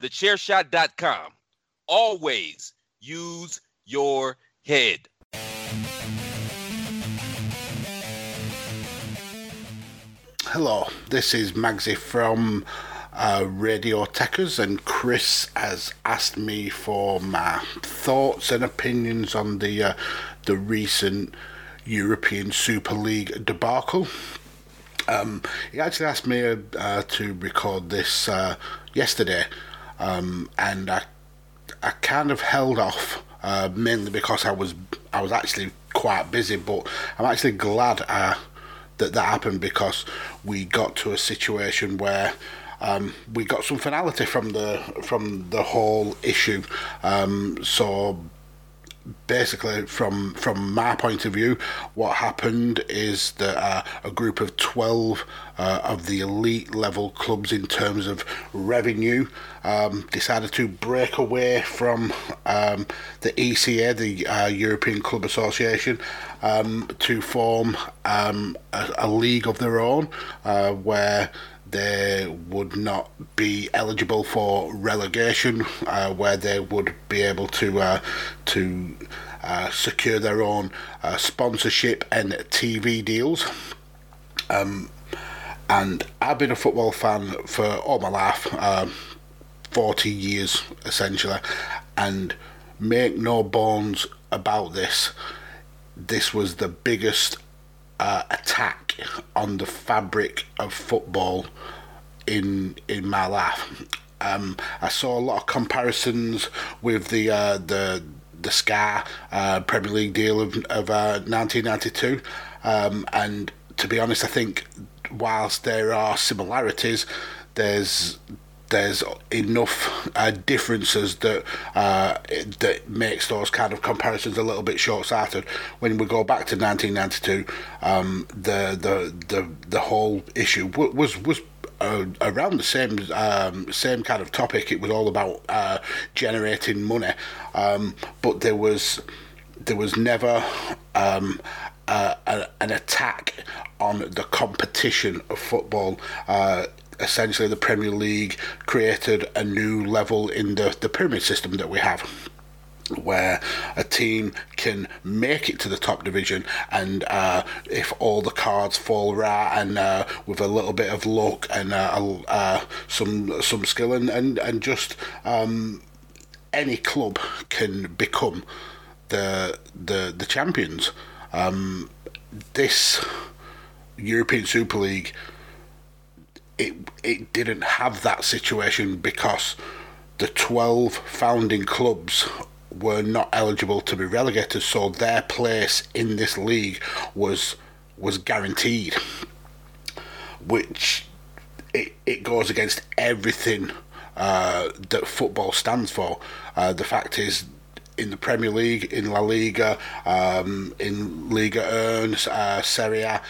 thechairshot.com. Always use your head. Hello, this is Magsy from uh, Radio Techers, and Chris has asked me for my thoughts and opinions on the uh, the recent European Super League debacle. Um, he actually asked me uh, to record this uh, yesterday, um, and I I kind of held off uh, mainly because I was I was actually quite busy, but I'm actually glad uh, that that happened because we got to a situation where um, we got some finality from the from the whole issue. Um, so basically, from from my point of view, what happened is that uh, a group of twelve uh, of the elite level clubs in terms of revenue um, decided to break away from um, the ECA, the uh, European Club Association, um, to form um, a, a, league of their own, uh, where they would not be eligible for relegation, uh, where they would be able to uh, to uh, secure their own uh, sponsorship and TV deals. Um, and I've been a football fan for all my life, um, 40 years essentially, and make no bones about this. This was the biggest uh, attack on the fabric of football in in my life. Um, I saw a lot of comparisons with the uh, the the Sky uh, Premier League deal of, of 1992, uh, um, and to be honest, I think whilst there are similarities, there's there's enough uh, differences that uh, that makes those kind of comparisons a little bit short-sighted. When we go back to 1992, um, the the the the whole issue was was uh, around the same um, same kind of topic. It was all about uh, generating money, um, but there was there was never um, a, an attack on the competition of football. Uh, essentially the Premier League created a new level in the, the pyramid system that we have where a team can make it to the top division and uh, if all the cards fall right and uh, with a little bit of luck and uh, uh some some skill and and, and just um, any club can become the the the champions um, this European Super League it it didn't have that situation because the 12 founding clubs were not eligible to be relegated so their place in this league was was guaranteed which it, it goes against everything uh, that football stands for. Uh, the fact is in the Premier League, in La Liga, um, in Liga ERN, uh, Serie A,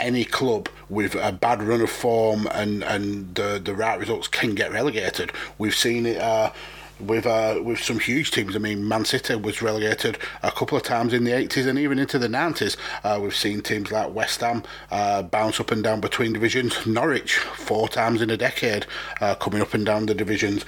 any club with a bad run of form and and the the right results can get relegated. We've seen it. Uh, with uh, with some huge teams. I mean, Man City was relegated a couple of times in the 80s and even into the 90s. Uh, we've seen teams like West Ham uh, bounce up and down between divisions. Norwich four times in a decade uh, coming up and down the divisions.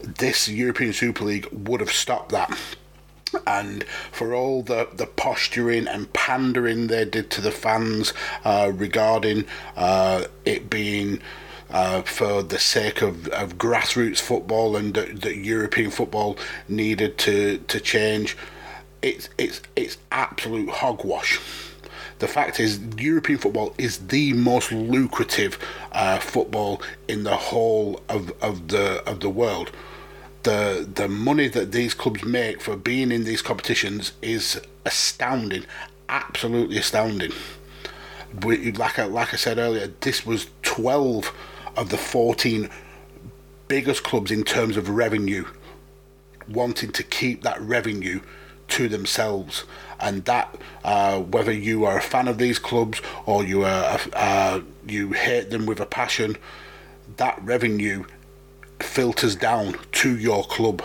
This European Super League would have stopped that and for all the, the posturing and pandering they did to the fans uh, regarding uh, it being uh, for the sake of, of grassroots football and that, that European football needed to, to change, it's, it's, it's absolute hogwash. The fact is, European football is the most lucrative uh, football in the whole of, of the of the world the the money that these clubs make for being in these competitions is astounding, absolutely astounding. We, like I, like I said earlier, this was twelve of the fourteen biggest clubs in terms of revenue, wanting to keep that revenue to themselves, and that uh, whether you are a fan of these clubs or you are uh, you hate them with a passion, that revenue filters down to your club.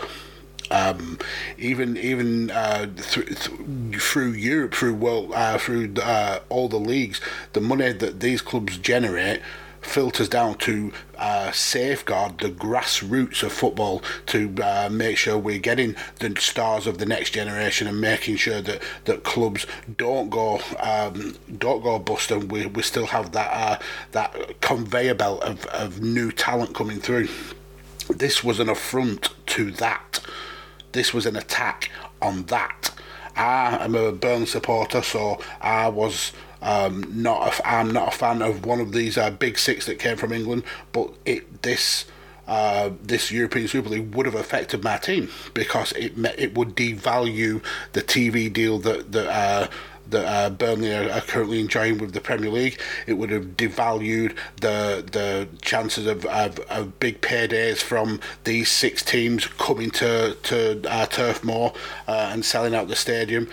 Um, even even uh, th- th- through Europe, through world, uh, through uh, all the leagues, the money that these clubs generate filters down to uh, safeguard the grassroots of football to uh, make sure we're getting the stars of the next generation and making sure that, that clubs don't go um, don't go bust and we, we still have that uh, that conveyor belt of, of new talent coming through. This was an affront to that. This was an attack on that. I am a Burnley supporter, so I was um, not a, I'm not a fan of one of these uh, big six that came from England, but it this uh, this European Super League would have affected my team because it it would devalue the TV deal that that. Uh, that uh, Burnley are, are, currently enjoying with the Premier League. It would have devalued the the chances of, of, of big paydays from these six teams coming to to uh, Turf Moor uh, and selling out the stadium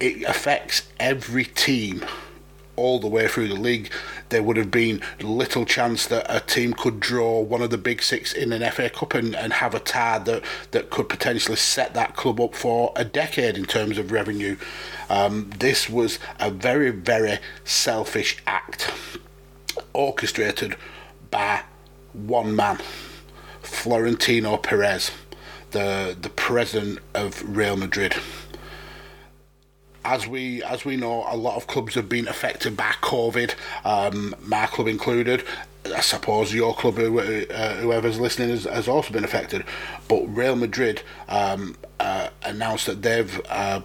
it affects every team all the way through the league. There would have been little chance that a team could draw one of the big six in an FA Cup and, and have a tie that, that could potentially set that club up for a decade in terms of revenue. Um, this was a very, very selfish act, orchestrated by one man, Florentino Perez, the, the president of Real Madrid as we as we know, a lot of clubs have been affected by COVID. Um, my club included. I suppose your club, uh, whoever's listening, has, has, also been affected. But Real Madrid um, uh, announced that they've uh,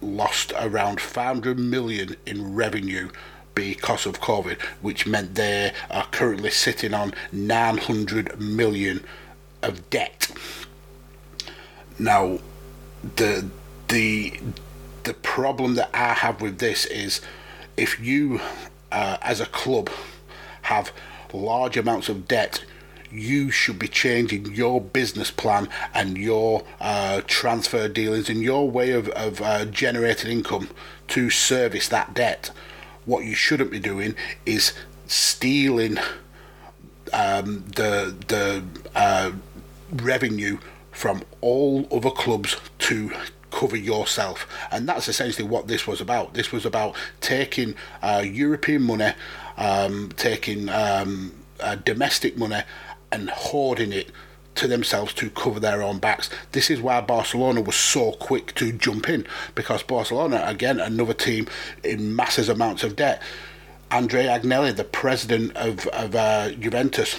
lost around 500 million in revenue because of COVID, which meant they are currently sitting on 900 million of debt. Now, the the the problem that I have with this is if you, uh, as a club, have large amounts of debt, you should be changing your business plan and your uh, transfer dealings and your way of, of uh, generating income to service that debt. What you shouldn't be doing is stealing um, the the uh, revenue from all other clubs to cover yourself. And that's essentially what this was about. This was about taking uh, European money, um, taking um, uh, domestic money, and hoarding it to themselves to cover their own backs. This is why Barcelona was so quick to jump in because Barcelona, again, another team in massive amounts of debt. Andrea Agnelli, the president of, of uh, Juventus,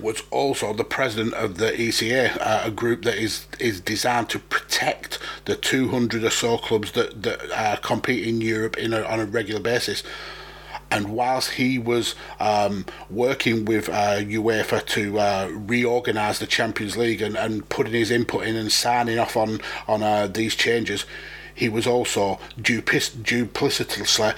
was also the president of the ECA, uh, a group that is is designed to protect the 200 or so clubs that that uh, compete in Europe in a, on a regular basis. And whilst he was um, working with uh, UEFA to uh, reorganise the Champions League and, and putting his input in and signing off on on uh, these changes, he was also duplicitously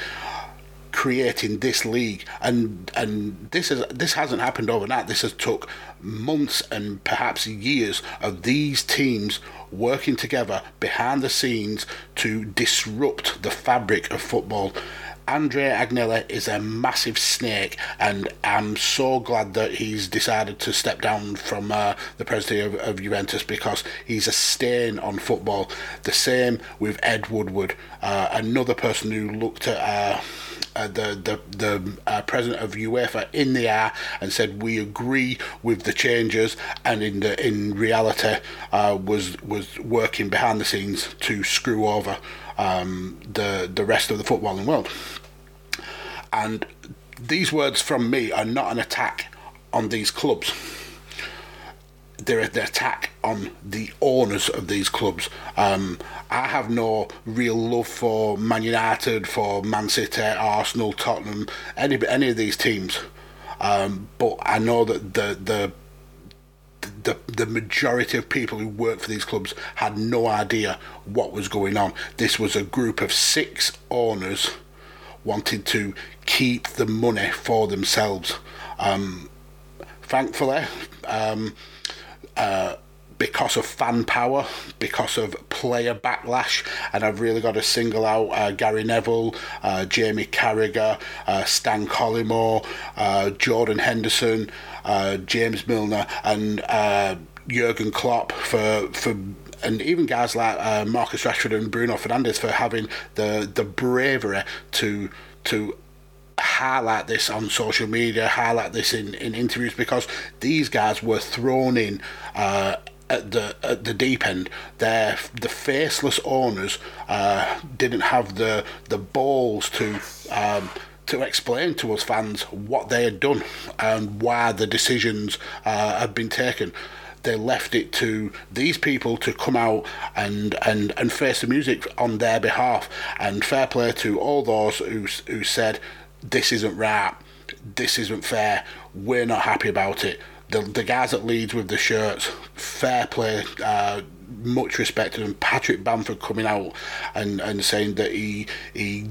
creating this league and and this is this hasn't happened overnight this has took months and perhaps years of these teams working together behind the scenes to disrupt the fabric of football Andrea Agnelli is a massive snake, and I'm so glad that he's decided to step down from uh, the presidency of, of, Juventus because he's a stain on football. The same with Ed Woodward, uh, another person who looked at. Uh, uh, the the the uh, president of UEFA in the air and said we agree with the changes, and in the in reality uh, was was working behind the scenes to screw over um, the the rest of the footballing world. And these words from me are not an attack on these clubs they're attack on the owners of these clubs. Um, I have no real love for Man United, for Man City, Arsenal, Tottenham, any any of these teams. Um, but I know that the the the the majority of people who work for these clubs had no idea what was going on. This was a group of six owners wanting to keep the money for themselves. Um, thankfully, um, uh, because of fan power, because of player backlash, and I've really got to single out uh, Gary Neville, uh, Jamie Carragher, uh, Stan Collymore, uh, Jordan Henderson, uh, James Milner, and Jurgen Klopp for for and even guys like Marcus Rashford and Bruno Fernandes for having the the bravery to to highlight this on social media, highlight this in, in interviews because these guys were thrown in uh, at the at the deep end. Their the faceless owners uh, didn't have the the balls to. Um, to explain to us fans what they had done and why the decisions uh, had been taken they left it to these people to come out and and and face the music on their behalf. And fair play to all those who who said this isn't right, this isn't fair, we're not happy about it. The the guys at Leeds with the shirts, fair play. Uh, much respect to them. Patrick Bamford coming out and, and saying that he he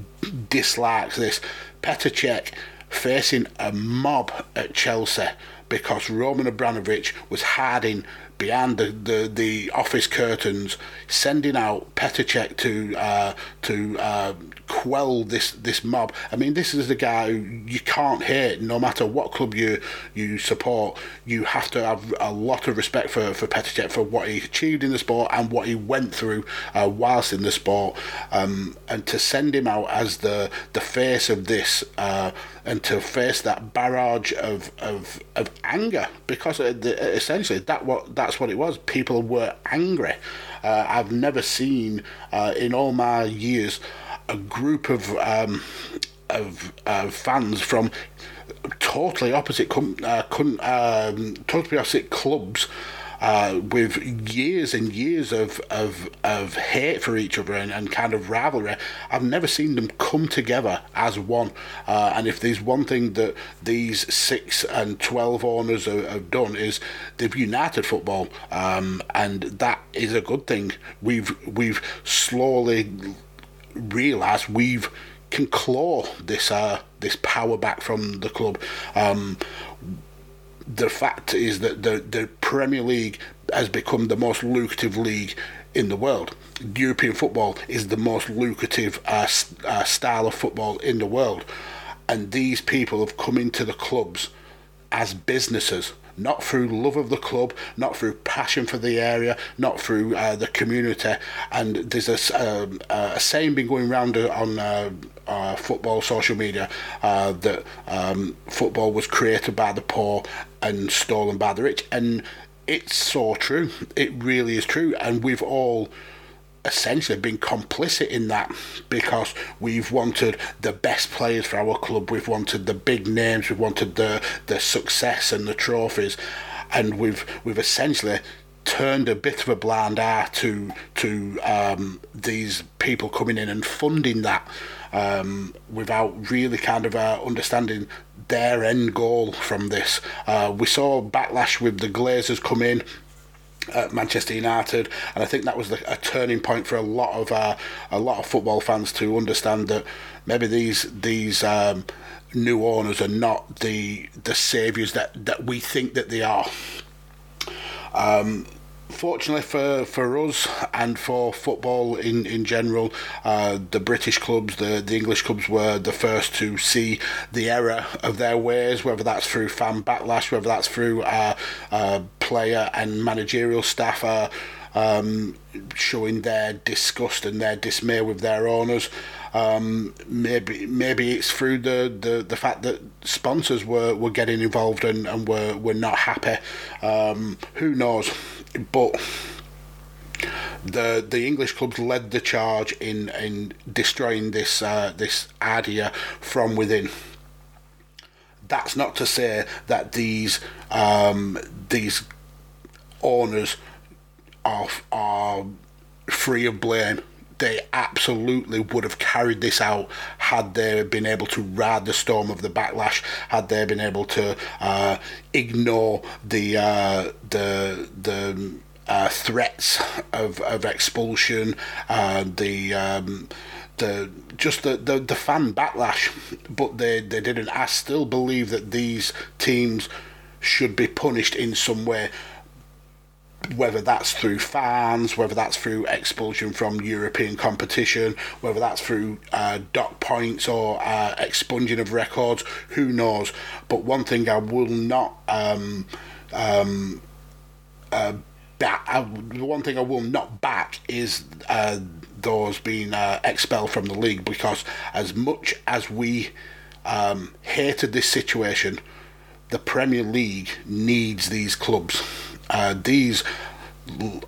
dislikes this. Petr Cech facing a mob at Chelsea because Roman Abramovich was hiding behind the, the, the office curtains, sending out Petr Cech to uh, to uh, quell this this mob. I mean, this is the guy who you can't hate, no matter what club you you support. You have to have a lot of respect for for Petr Cech for what he achieved in the sport and what he went through uh, whilst in the sport, um, and to send him out as the the face of this uh, and to face that barrage of of, of anger because essentially that what that's what it was. People were angry. Uh, I've never seen uh, in all my years a group of um, of uh, fans from totally opposite com- uh, um, totally opposite clubs. Uh, with years and years of, of, of hate for each other and, and kind of rivalry, I've never seen them come together as one. Uh, and if there's one thing that these six and twelve owners have, have done is they've united football, um, and that is a good thing. We've we've slowly realised we've can claw this uh, this power back from the club. Um, the fact is that the the Premier League has become the most lucrative league in the world. European football is the most lucrative uh, uh, style of football in the world, and these people have come into the clubs as businesses not through love of the club, not through passion for the area, not through uh, the community. And there's a, um, a saying been going around on uh, uh, football social media uh, that um, football was created by the poor and stolen by the rich. And it's so true. It really is true. And we've all essentially been complicit in that because we've wanted the best players for our club, we've wanted the big names, we've wanted the the success and the trophies, and we've we've essentially turned a bit of a blind eye to to um, these people coming in and funding that um, without really kind of uh, understanding their end goal from this. Uh, we saw backlash with the Glazers come in at Manchester United, and I think that was the, a turning point for a lot of uh, a lot of football fans to understand that maybe these these um, new owners are not the the saviours that, that we think that they are. Um, fortunately for, for us and for football in, in general, uh, the British clubs, the, the English clubs were the first to see the error of their ways, whether that's through fan backlash, whether that's through uh, uh, player and managerial staff uh, um, showing their disgust and their dismay with their owners. Um, maybe maybe it's through the, the, the fact that sponsors were, were getting involved and, and were, were not happy. Um, who knows? But the the English clubs led the charge in in destroying this uh, this idea from within. That's not to say that these um, these owners are are free of blame they absolutely would have carried this out had they been able to ride the storm of the backlash, had they been able to uh, ignore the uh, the the uh, threats of, of expulsion, uh, the um, the just the, the, the fan backlash, but they, they didn't. I still believe that these teams should be punished in some way whether that's through fans, whether that's through expulsion from European competition, whether that's through uh, dock points or uh, expunging of records, who knows? But one thing I will not um, um, uh, back, uh, one thing I will not back is uh, those being uh, expelled from the league because as much as we um, hated this situation. The Premier League needs these clubs. Uh, these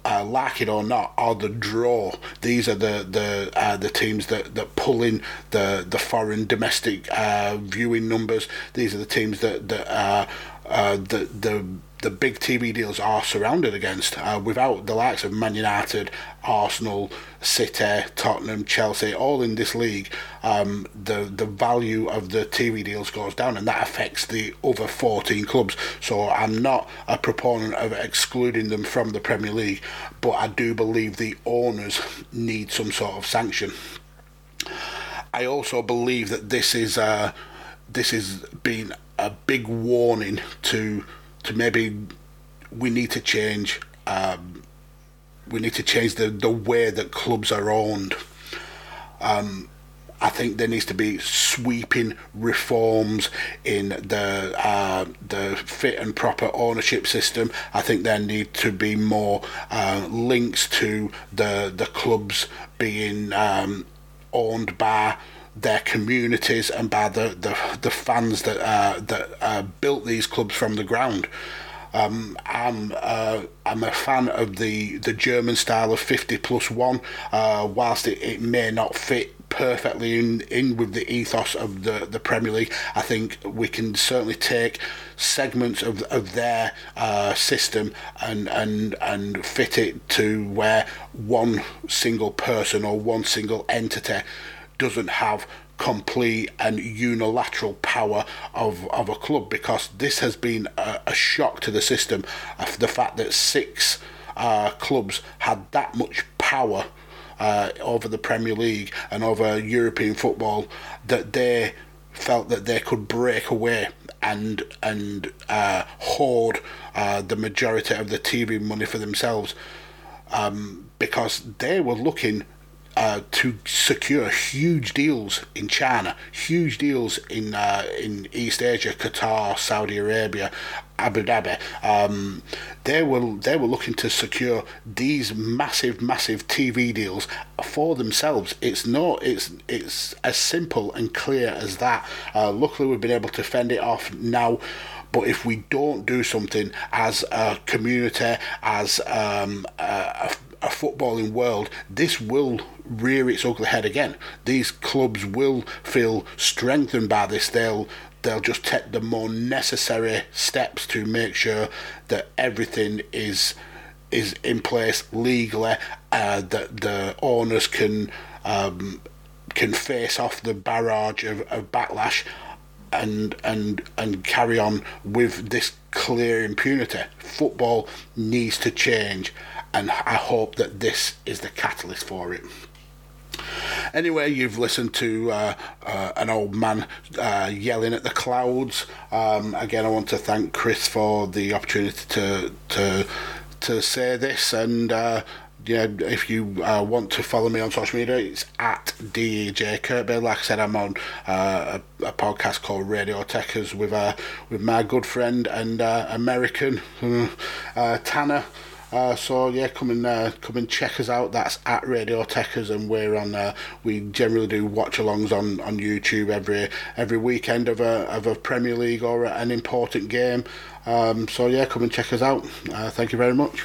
uh, like it or not, are the draw. These are the the uh, the teams that, that pull in the the foreign domestic uh, viewing numbers. These are the teams that that uh, uh, the the the big TV deals are surrounded against. Uh, without the likes of Man United, Arsenal, City, Tottenham, Chelsea, all in this league, um, the the value of the TV deals goes down, and that affects the other 14 clubs. So I'm not a proponent of excluding them from the Premier League, but I do believe the owners need some sort of sanction. I also believe that this is uh, this has been a big warning to to maybe we need to change. Um, we need to change the, the way that clubs are owned. Um, I think there needs to be sweeping reforms in the uh, the fit and proper ownership system. I think there need to be more uh, links to the the clubs being um, owned by their communities and by the, the, the fans that uh, that uh, built these clubs from the ground. Um, I'm uh, I'm a fan of the, the German style of 50 plus one, uh, whilst it, it may not fit perfectly in, in with the ethos of the, the Premier League. I think we can certainly take segments of, of their uh, system and, and and fit it to where one single person or one single entity doesn't have complete and unilateral power of, of a club because this has been a, a shock to the system. of the fact that six uh, clubs had that much power uh, over the Premier League and over European football that they felt that they could break away and and uh, hoard uh, the majority of the TV money for themselves um, because they were looking uh, to secure huge deals in China, huge deals in uh, in East Asia, Qatar, Saudi Arabia, Abu Dhabi. Um, they were they were looking to secure these massive, massive TV deals for themselves. It's not it's it's as simple and clear as that. Uh, luckily, we've been able to fend it off now. But if we don't do something as a community, as um, a, a footballing world, this will rear its ugly head again. These clubs will feel strengthened by this. They'll they'll just take the more necessary steps to make sure that everything is is in place legally. Uh, that the owners can um, can face off the barrage of, of backlash and and and carry on with this clear impunity. Football needs to change, and I hope that this is the catalyst for it. Anyway, you've listened to uh, uh, an old man uh, yelling at the clouds. Um, again, I want to thank Chris for the opportunity to to to say this and. Uh, yeah, if you uh, want to follow me on social media, it's at DJ Kirkby. Like I said, I'm on uh, a, a, podcast called Radio Techers with uh, with my good friend and uh, American uh, Tanner. Uh, so yeah, come and uh, come and check us out. That's at Radio Techers, and we're on. Uh, we generally do watch-alongs on, on YouTube every every weekend of a of a Premier League or an important game. Um, so yeah, come and check us out. Uh, thank you very much.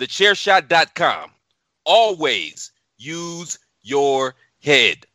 TheChairShot.com. Always use your head.